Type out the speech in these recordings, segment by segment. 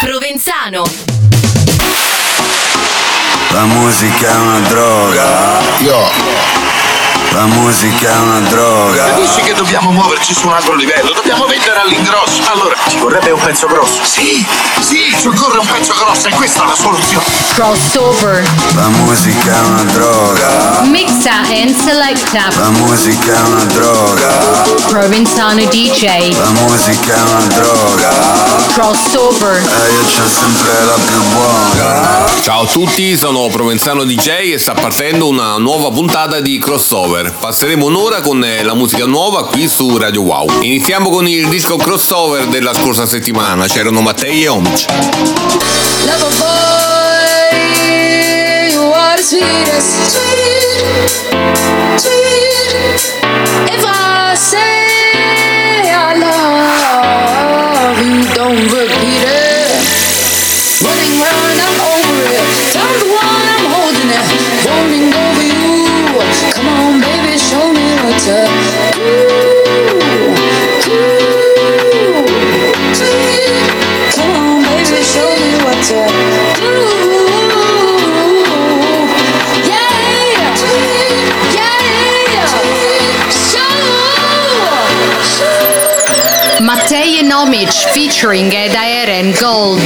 Provenzano. La musica è una droga. Io. La musica è una droga. Capisci che dobbiamo muoverci su un altro livello? Dobbiamo vendere all'ingrosso. Allora, ci vorrebbe un pezzo grosso. Sì, sì, ci occorre un pezzo grosso e questa è la soluzione. Crossover. La musica è una droga. Mixa and selecta. La musica è una droga. Provenzano DJ. La musica è una droga. Crossover. E io c'ho sempre la più buona. Ciao a tutti, sono Provenzano DJ e sta partendo una nuova puntata di Crossover. Passeremo un'ora con eh, la musica nuova qui su Radio Wow. Iniziamo con il disco crossover della scorsa settimana, c'erano Mattei e Omic. Lover boy, you homage featuring Ed Ayer and Gold.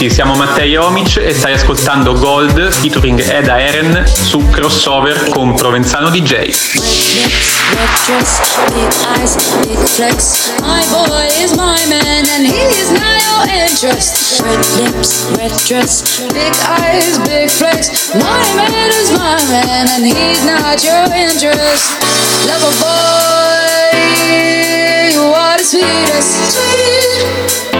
Tutti, siamo Mattei Omic e stai ascoltando Gold featuring Ed Aaron su Crossover con Provenzano DJ. Lover sweetest, sweet, sweet.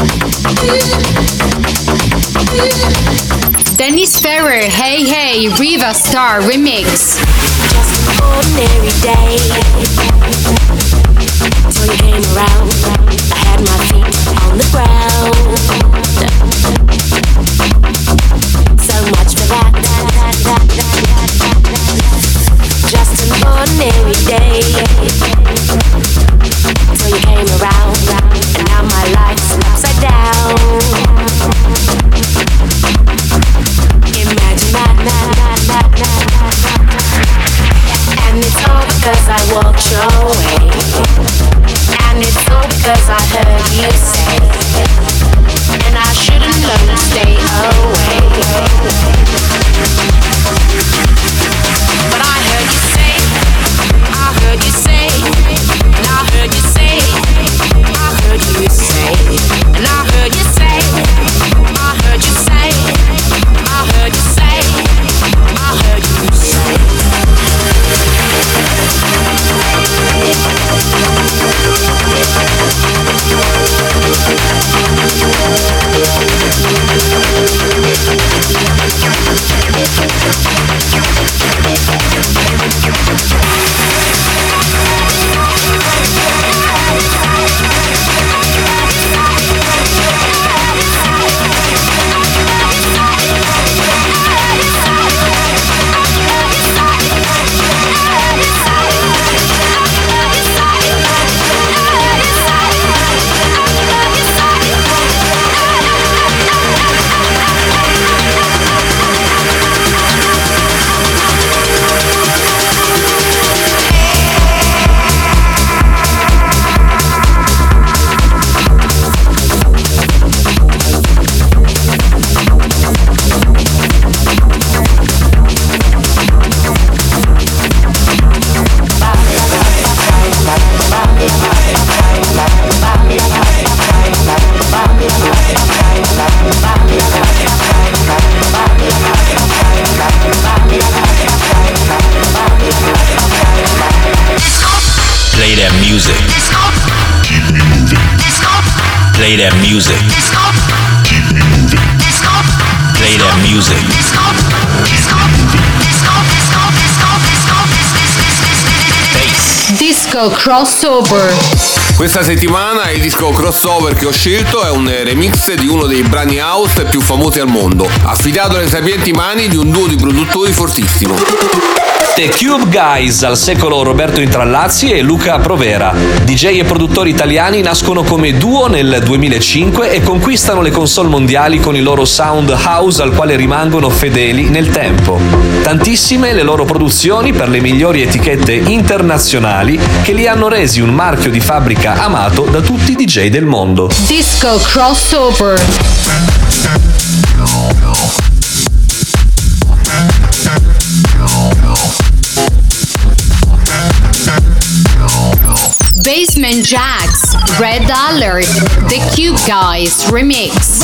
Dennis Ferrer, Hey Hey, Riva Star Remix. just an ordinary day. That music. Play that music. Disco crossover. Questa settimana il disco crossover che ho scelto è un remix di uno dei brani house più famosi al mondo, affidato alle sapienti mani di un duo di produttori fortissimo. The Cube Guys al secolo Roberto Intrallazzi e Luca Provera. DJ e produttori italiani nascono come duo nel 2005 e conquistano le console mondiali con il loro sound house al quale rimangono fedeli nel tempo. Tantissime le loro produzioni per le migliori etichette internazionali che li hanno resi un marchio di fabbrica amato da tutti i DJ del mondo. Disco crossover. and Jacks, Red Alert, The Cube Guys remix.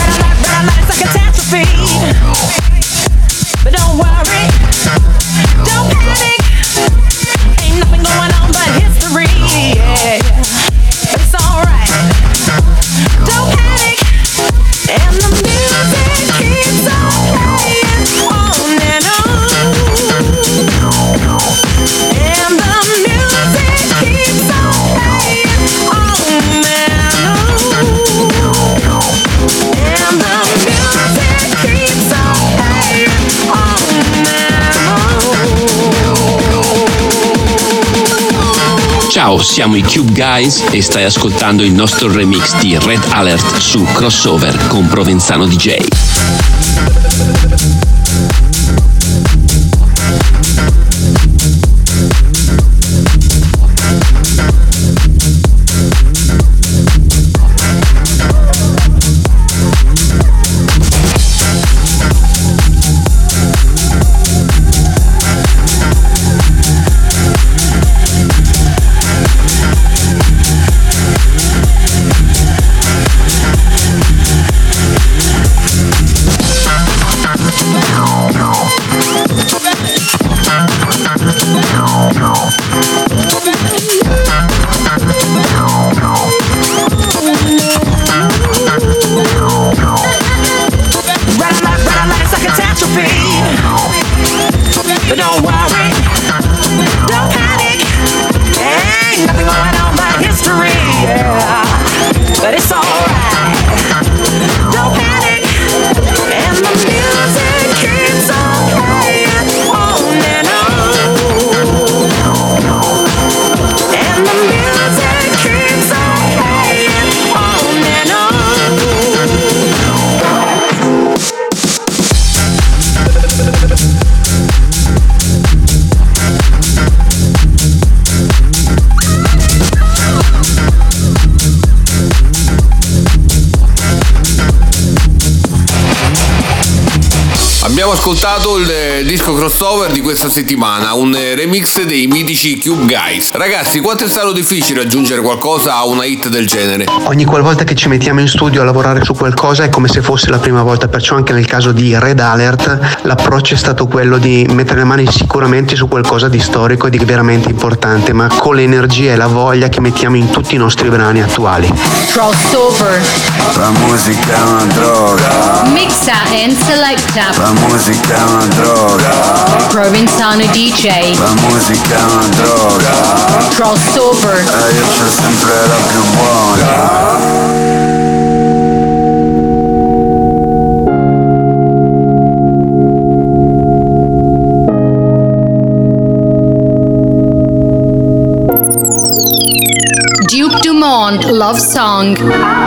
Ciao, siamo i Cube Guys e stai ascoltando il nostro remix di Red Alert su Crossover con Provenzano DJ. Ascoltato il disco crossover di questa settimana, un eh, remix dei mitici Cube Guys. Ragazzi, quanto è stato difficile aggiungere qualcosa a una hit del genere? Ogni qualvolta che ci mettiamo in studio a lavorare su qualcosa è come se fosse la prima volta, perciò anche nel caso di Red Alert l'approccio è stato quello di mettere le mani sicuramente su qualcosa di storico e di veramente importante, ma con l'energia e la voglia che mettiamo in tutti i nostri brani attuali. Crossover. La musica è una droga. Mixa and selecta. La musica è una droga. Provenzano DJ. La musica è una droga. Crossover. E eh, io c'ho sempre la più buona. Duke Dumont Love Song.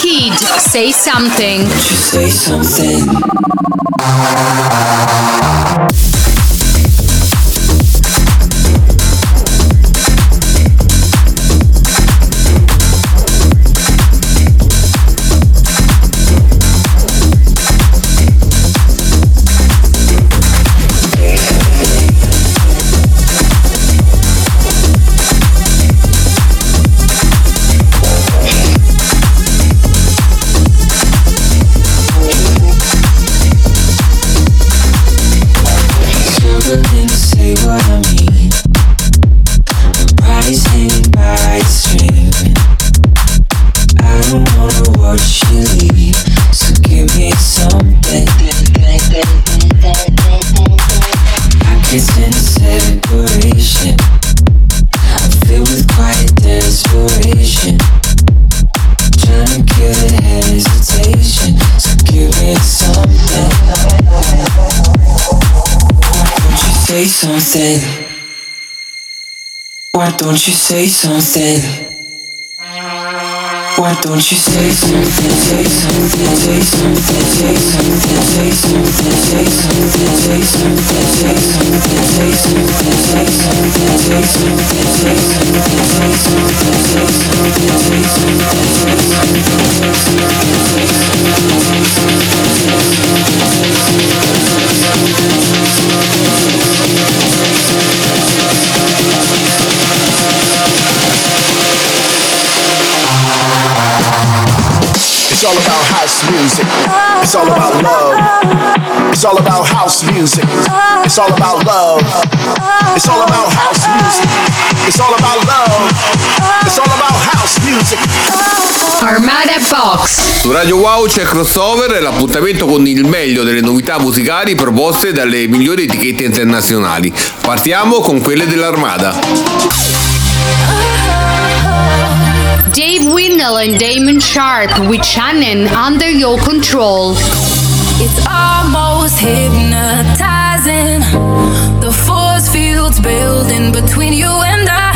Kid, say something. Say something. Something? Why don't you say something? Why don't you say something? Say something, say something, say something, say something, say something, say something, say something, say something, say something, say something, say something, say something, say something, say something. It's house music. It's all about love. It's all about house music. It's all about love. It's all about house music. It's all about love. It's all about house music. Armada Box. Su Radio Wow c'è crossover e l'appuntamento con il meglio delle novità musicali proposte dalle migliori etichette internazionali. Partiamo con quelle dell'Armada. Dave Winnell and Damon Sharp with Shannon Under Your Control. It's almost hypnotizing. The force fields building between you and I.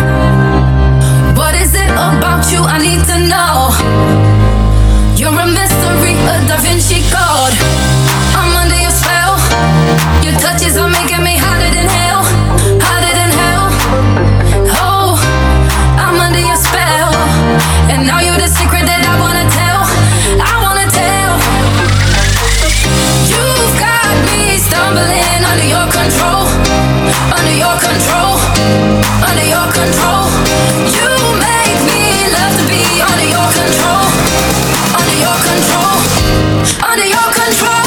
What is it about you I need to know? You're a mystery, a Da Vinci Code. I'm under your spell. Your touches are making me hotter And now you're the secret that I wanna tell. I wanna tell. You've got me stumbling under your control. Under your control. Under your control. You make me love to be under your control. Under your control. Under your control.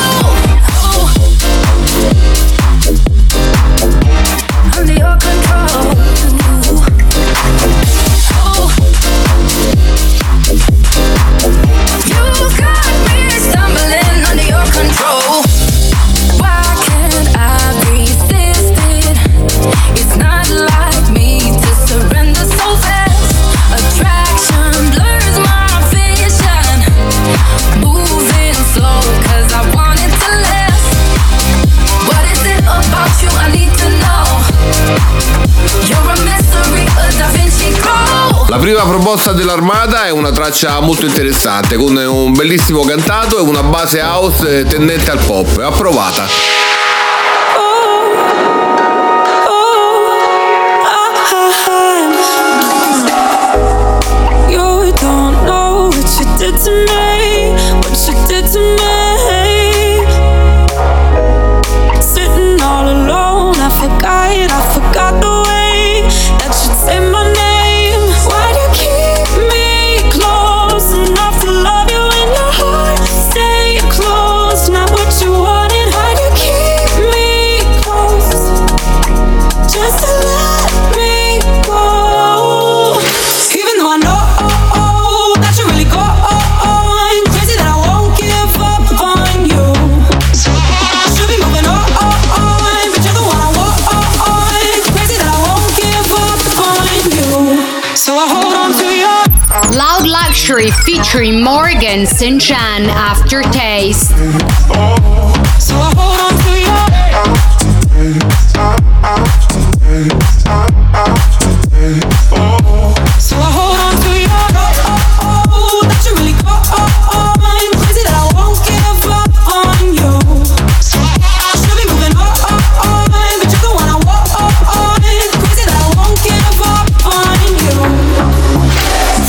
Proposta dell'Armada è una traccia molto interessante con un bellissimo cantato e una base house tendente al pop. Approvata. Featuring Morgan Sinchan Aftertaste. So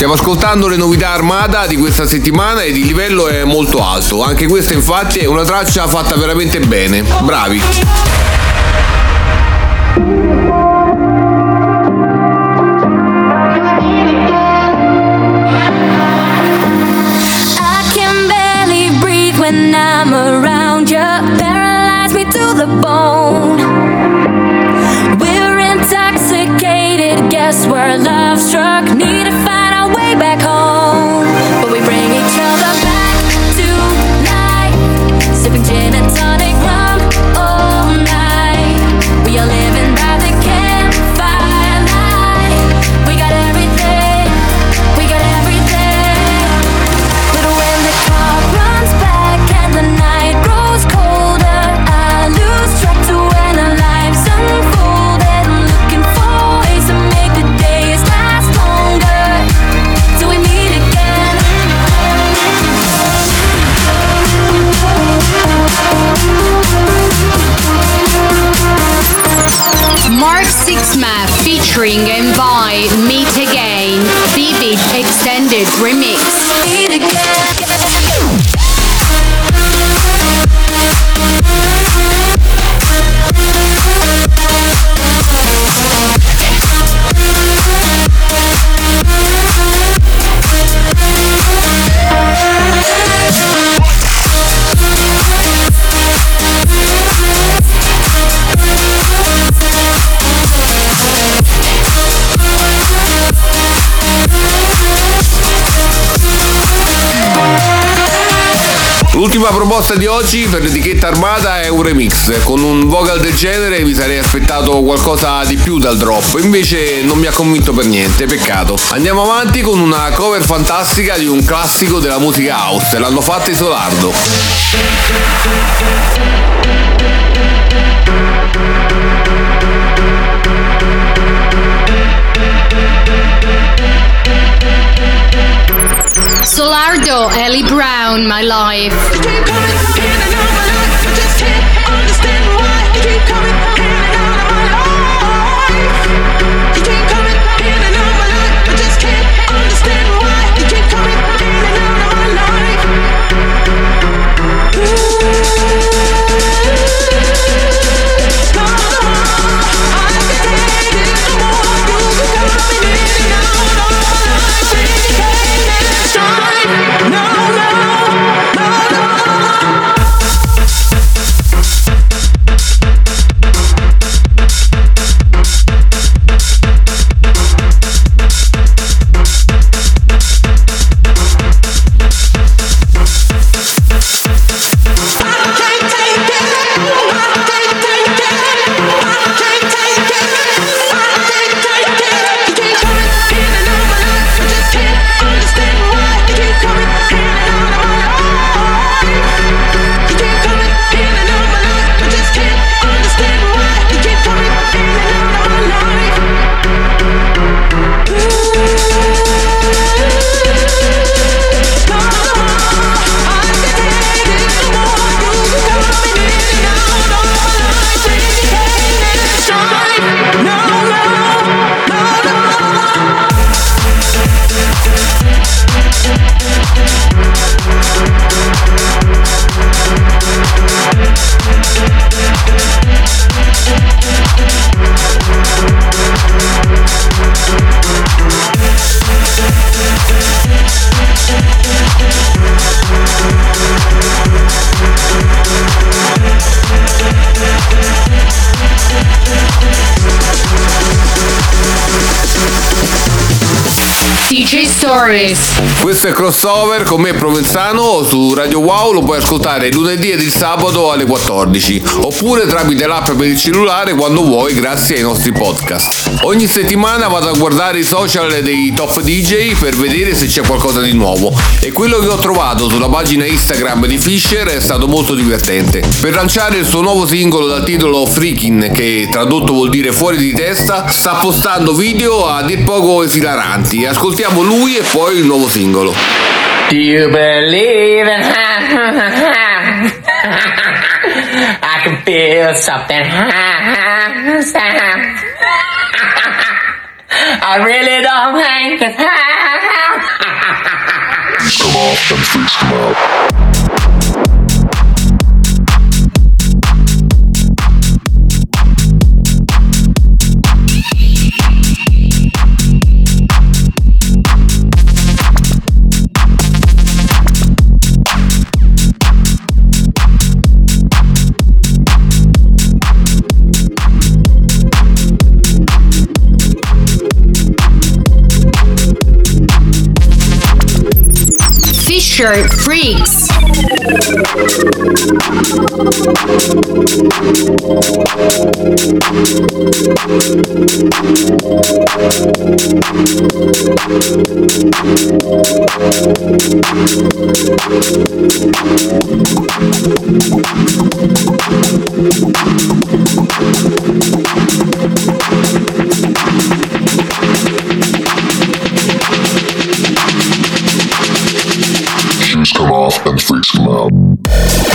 Stiamo ascoltando le novità Armada di questa settimana ed il livello è molto alto. Anche questa infatti è una traccia fatta veramente bene. Bravi. Featuring L'ultima proposta di oggi per l'etichetta Armada è un remix. Con un vocal del genere vi sarei aspettato qualcosa di più dal drop, invece non mi ha convinto per niente, peccato. Andiamo avanti con una cover fantastica di un classico della musica house, l'hanno fatta i Solardo. Ellie Brown, My Life. Stories. Questo è Crossover con me Provenzano su Radio Wow, lo puoi ascoltare lunedì ed il sabato alle 14 oppure tramite l'app per il cellulare quando vuoi grazie ai nostri podcast. Ogni settimana vado a guardare i social dei top DJ per vedere se c'è qualcosa di nuovo e quello che ho trovato sulla pagina Instagram di Fisher è stato molto divertente. Per lanciare il suo nuovo singolo dal titolo Freakin, che tradotto vuol dire fuori di testa, sta postando video a dir poco esilaranti. Ascoltiamo lui e poi il nuovo singolo. Do you believe in I can feel something I really don't think that Come off and freaks come out. shirt freaks. Come off and freaks come out.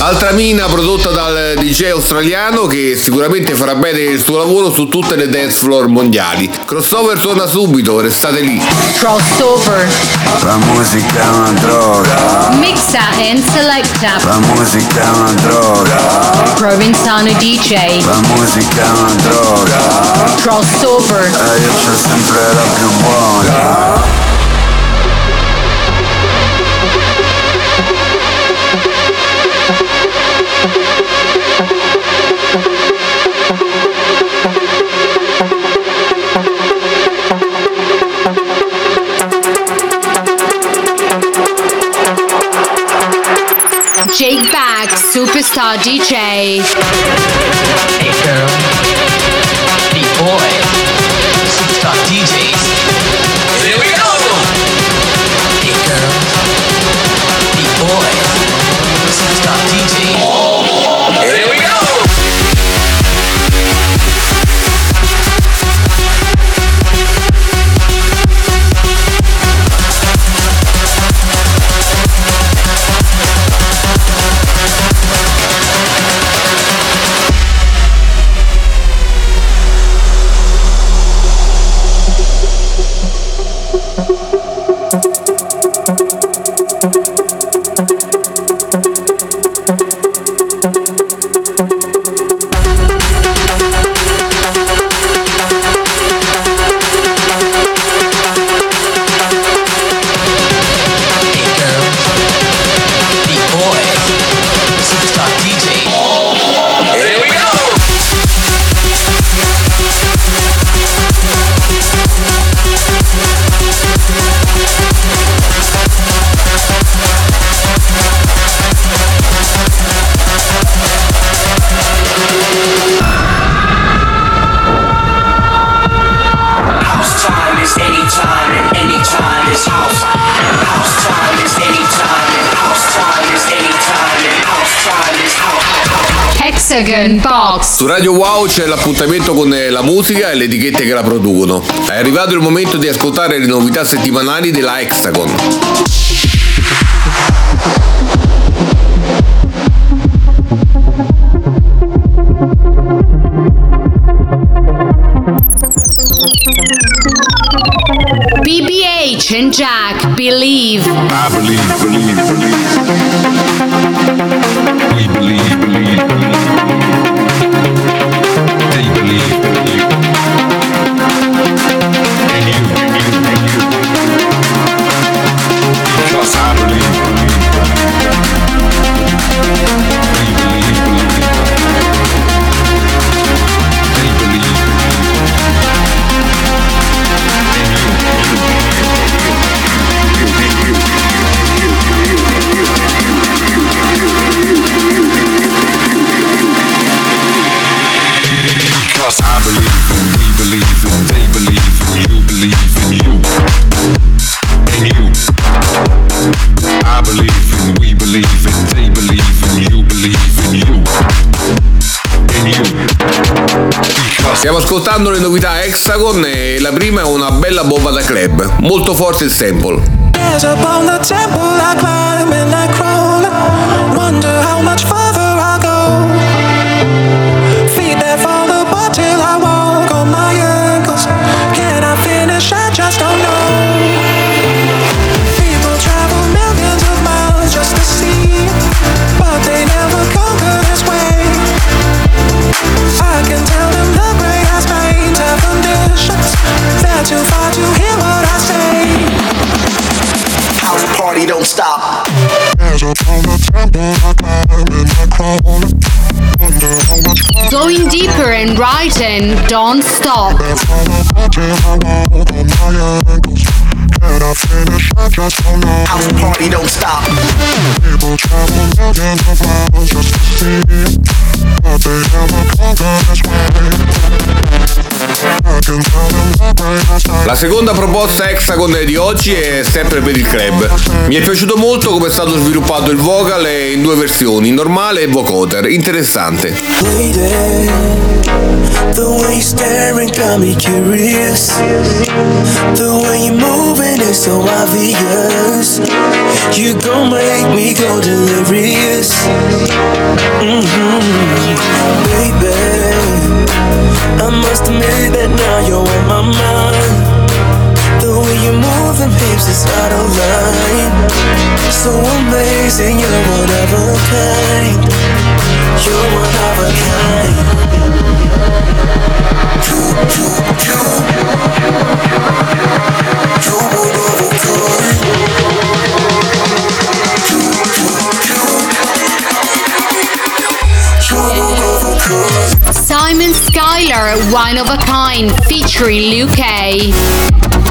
Altra mina prodotta dal DJ australiano che sicuramente farà bene il suo lavoro su tutte le dance floor mondiali. Crossover suona subito, restate lì. Crossover. La musica è una droga. Mixa and selecta. La musica è una droga. Provenzano DJ. La musica è una droga. Crossover. E io c'ho sempre la più buona. Superstar DJ. Hey girl, hey boy, superstar DJs. Here we go. Hey girl, hey boy, superstar DJs. Hexagon Box. Su Radio Wow c'è l'appuntamento con eh, la musica e le etichette che la producono. È arrivato il momento di ascoltare le novità settimanali della Hexagon. BBH and Jack believe. I believe, believe, believe. We believe, believe, believe. Ascoltando le novità Hexagon e la prima è una bella bomba da club. Molto forte il sample. Deeper and writing, don't stop. Can I finish? I just don't know. House party don't stop. People travel millions of miles just to see, but they never conquer this way. La seconda proposta Hexagon di oggi è sempre per il club. Mi è piaciuto molto come è stato sviluppato il vocal in due versioni, normale e vocoder. Interessante. The way you're staring got me curious. The way you're moving is so obvious. You gon' make me go delirious. Mm-hmm. Baby, I must admit that now you're on my mind. The way you move them hips is out of line. So amazing, you're one of a kind. Simon Skylar at Wine of a Kind featuring Luke A.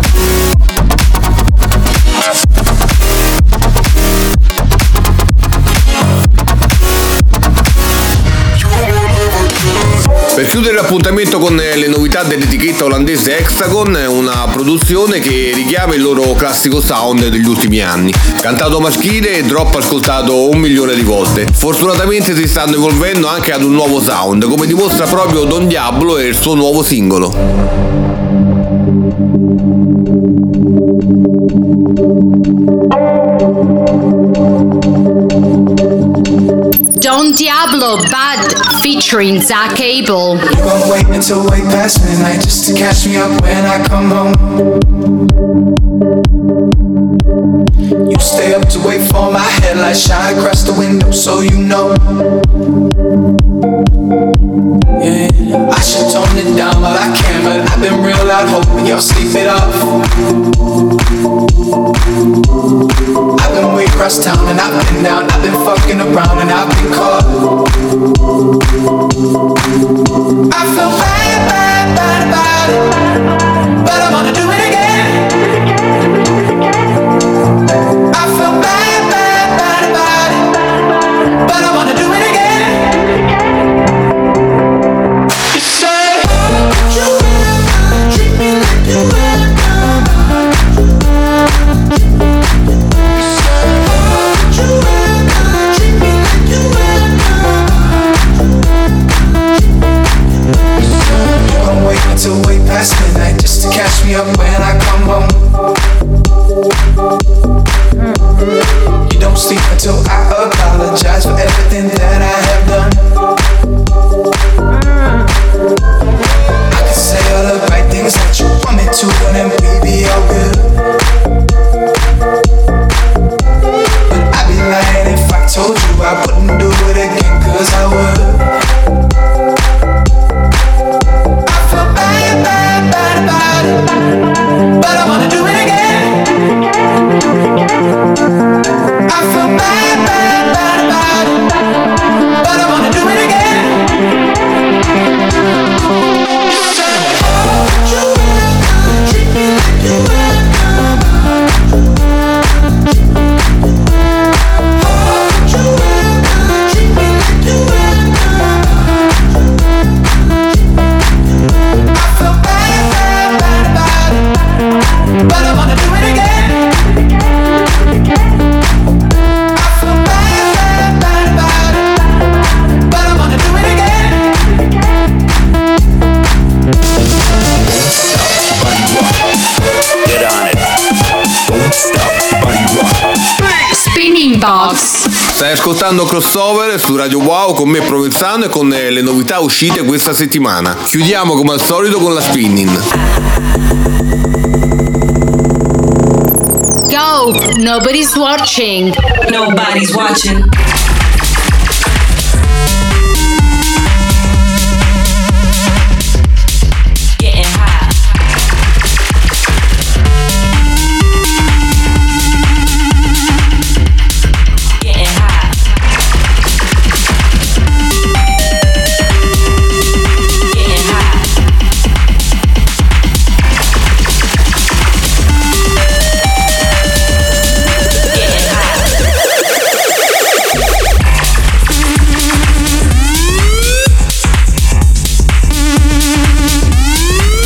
chiudere l'appuntamento con le novità dell'etichetta olandese Hexagon, una produzione che richiama il loro classico sound degli ultimi anni. Cantato maschile e drop ascoltato un milione di volte. Fortunatamente si stanno evolvendo anche ad un nuovo sound, come dimostra proprio Don Diablo e il suo nuovo singolo. Diablo Bad, featuring Zach Abel. You gon' wait until way past midnight just to catch me up when I come home. You stay up to wait for my headlights shine across the window so you know. Yeah, I should tone it down, but I can't. But I've been real out hoping y'all sleep it off. Across town and I've been down. I've been fucking around and I've been caught. I feel bad, bad, bad about it, Stai ascoltando Crossover su Radio Wow con me Provenzano e con eh, le novità uscite questa settimana. Chiudiamo come al solito con la spinning. Go! Nobody's watching. Nobody's watching.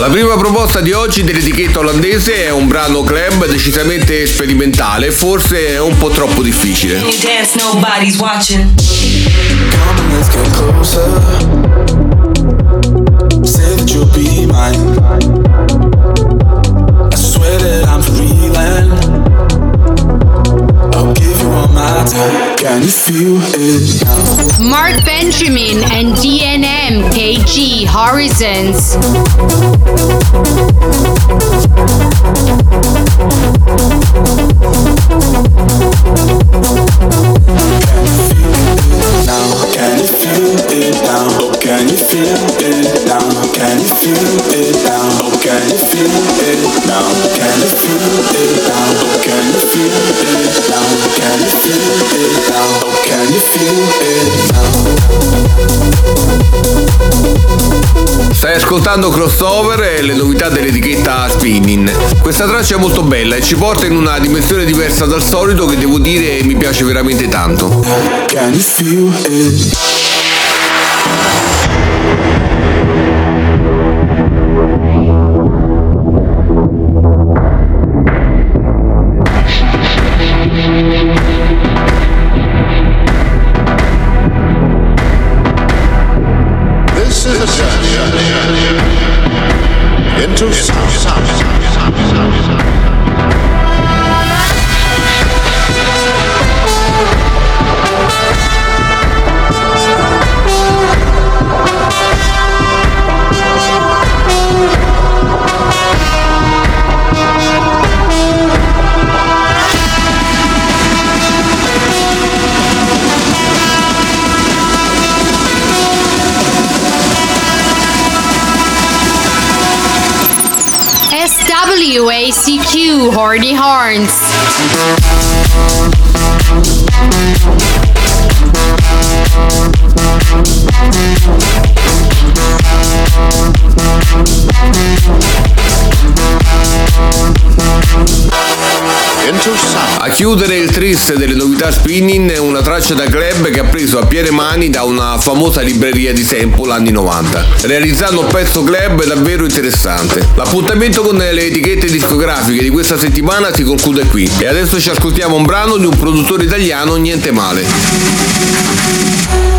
La prima proposta di oggi dell'etichetta olandese è un brano club decisamente sperimentale, forse un po' troppo difficile. Dance, you time. Can you feel it now? Mark Benjamin and DNM KG Horizons. now? Can you feel it now? Oh, can you feel it now? Can you feel it now? Oh, can you feel it now? Can you feel it now? Oh, can you feel it now? Can you feel it now? Oh, can you feel it now? Stai ascoltando Crossover e le novità dell'etichetta Spinning. Questa traccia è molto bella e ci porta in una dimensione diversa dal solito che devo dire mi piace veramente tanto. Can you feel it? Into into sound. WACQ Hardy Horns. A chiudere il tris delle novità spinning è una traccia da club che ha preso a piene mani da una famosa libreria di sample anni 90, realizzando un pezzo club davvero interessante. L'appuntamento con le etichette discografiche di questa settimana si conclude qui e adesso ci ascoltiamo un brano di un produttore italiano niente male.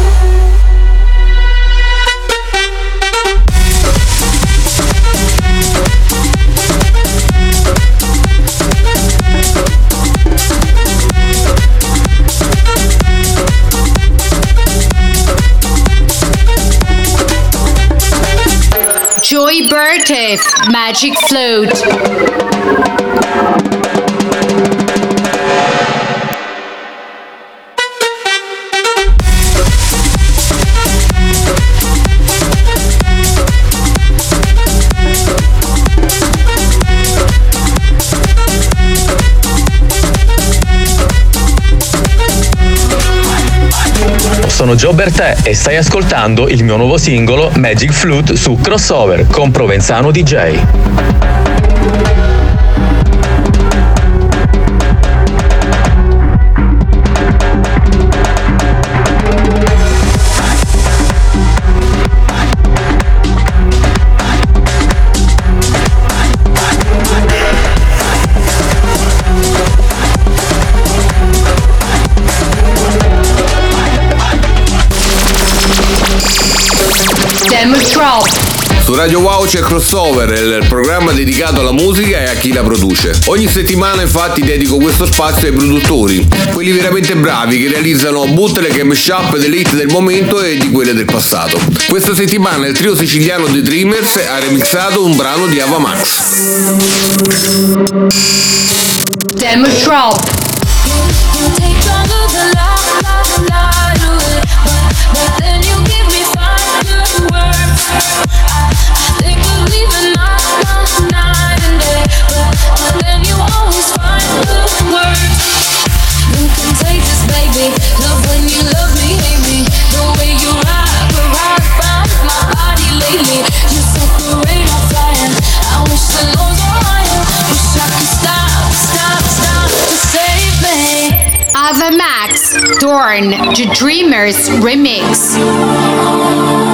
Magic Flute. Sono Joe Bertè e stai ascoltando il mio nuovo singolo Magic Flute su Crossover con Provenzano DJ. Su Radio Wow c'è Crossover, il programma dedicato alla musica e a chi la produce. Ogni settimana infatti dedico questo spazio ai produttori, quelli veramente bravi che realizzano bootleg e mashup delle hit del momento e di quelle del passato. Questa settimana il trio siciliano The Dreamers ha remixato un brano di Ava Max. Demo Drop. Dorn, The Dreamers Remix.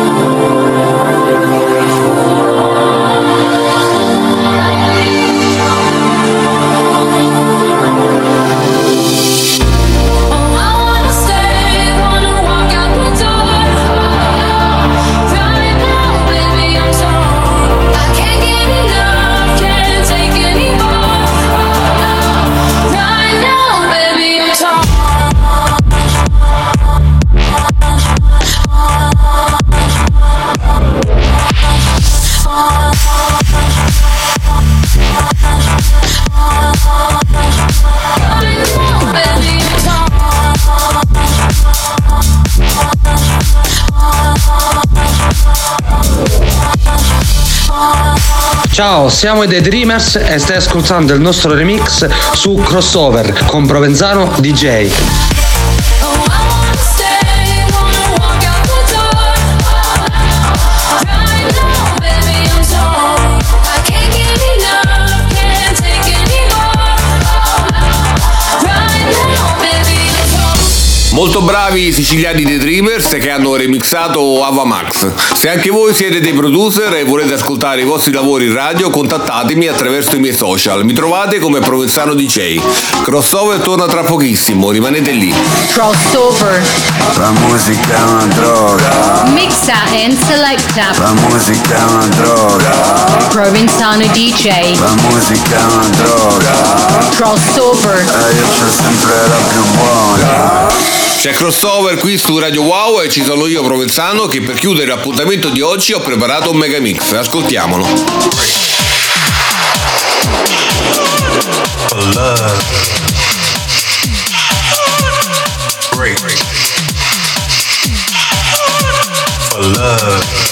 Ciao, siamo i The Dreamers e stai ascoltando il nostro remix su Crossover con Provenzano DJ. Molto bravi i siciliani dei Dreamers che hanno remixato Ava Max. Se anche voi siete dei producer e volete ascoltare i vostri lavori in radio, contattatemi attraverso i miei social. Mi trovate come Provenzano DJ. Crossover torna tra pochissimo, rimanete lì. Crossover. La musica è una droga. Mixa and selecta. La musica è una droga. Provenzano DJ. La musica è una droga. Crossover. E io c'ho sempre la più buona. C'è crossover qui su Radio Wow e ci sono io Provenzano che per chiudere l'appuntamento di oggi ho preparato un mega mix. Ascoltiamolo. Love.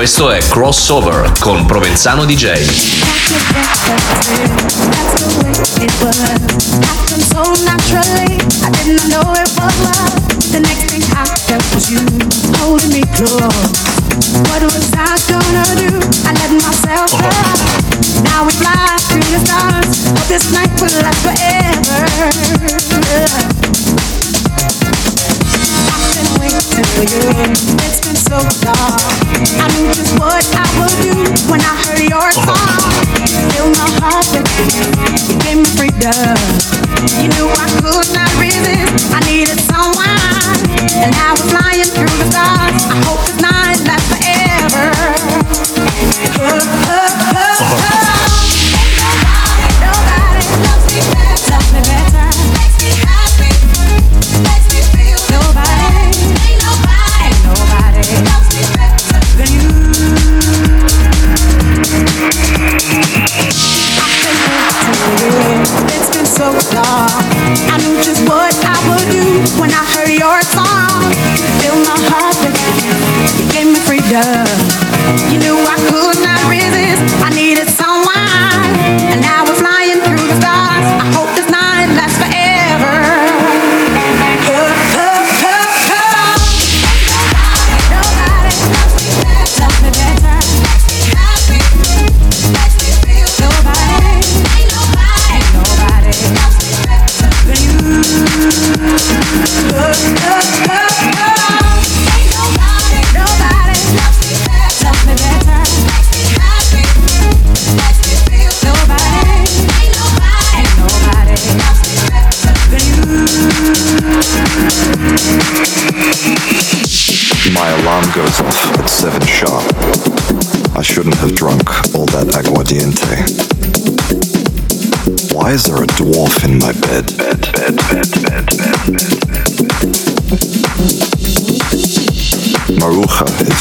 Questo è Crossover con Provenzano DJ. Through the stars. Hope this night will last forever. I've been waiting for you. It's been so long. I knew just what I would do when I heard your song. Fill my heart with you. You gave me freedom. You knew I could not resist. I needed someone, and now we're flying through the stars. I hope this night lasts forever. Oh, oh. Nobody loves me better. Loves me better. You knew i could not resist. I needed someone, and now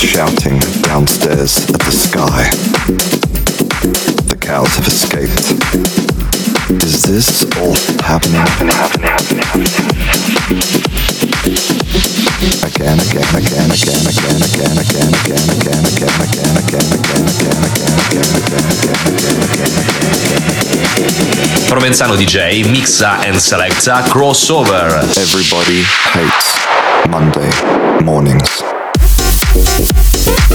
shouting downstairs at the sky. The cows have escaped. Is this all happening? Happening, happening, happening, happening. Again, again, again, again, again, again, again, again, again, again, again, again, again, again, again, again, again, again, Provenzano DJ mixa and selecta Crossover. Everybody hates Monday mornings.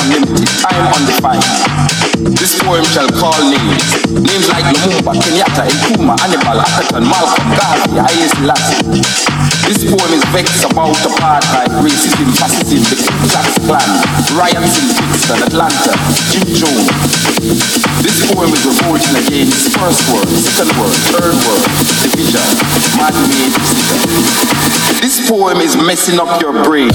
unlimited, time undefined. This poem shall call names, names like Lumumba, Kenyatta, Nkrumah, Hannibal, Atherton, Malcolm, Garvey, Haile Selassie. This poem is vexed about apartheid, racism, fascism, the Ku Klux Klan, riots in Brixton, Atlanta, Jim Jones. This poem is revolting against first world, second world, third world, division, man-made decision. This poem is messing up your brain.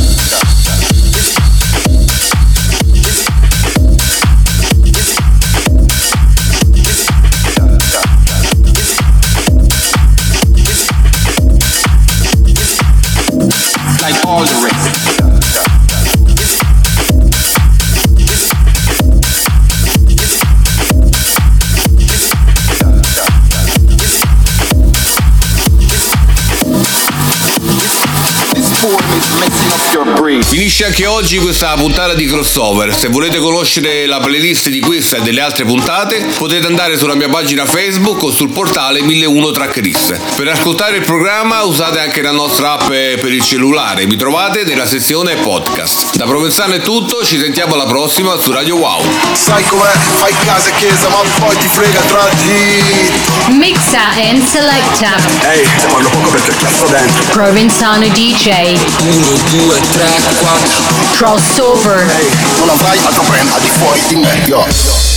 Finisce anche oggi questa puntata di crossover. Se volete conoscere la playlist di questa e delle altre puntate, potete andare sulla mia pagina Facebook o sul portale 1001 Tracklist. Per ascoltare il programma usate anche la nostra app per il cellulare. Mi trovate nella sezione podcast. Da Provenzano è tutto, ci sentiamo alla prossima su Radio Wow. Sai com'è? Fai casa e chiesa, ma poi ti frega tra di. Mixa and selecta. Ehi, se parlo poco perché cazzo dentro. Provenzano DJ. 1, 2, 3, 4. Crossover. Non avrai altro brand di fuori di me, yo.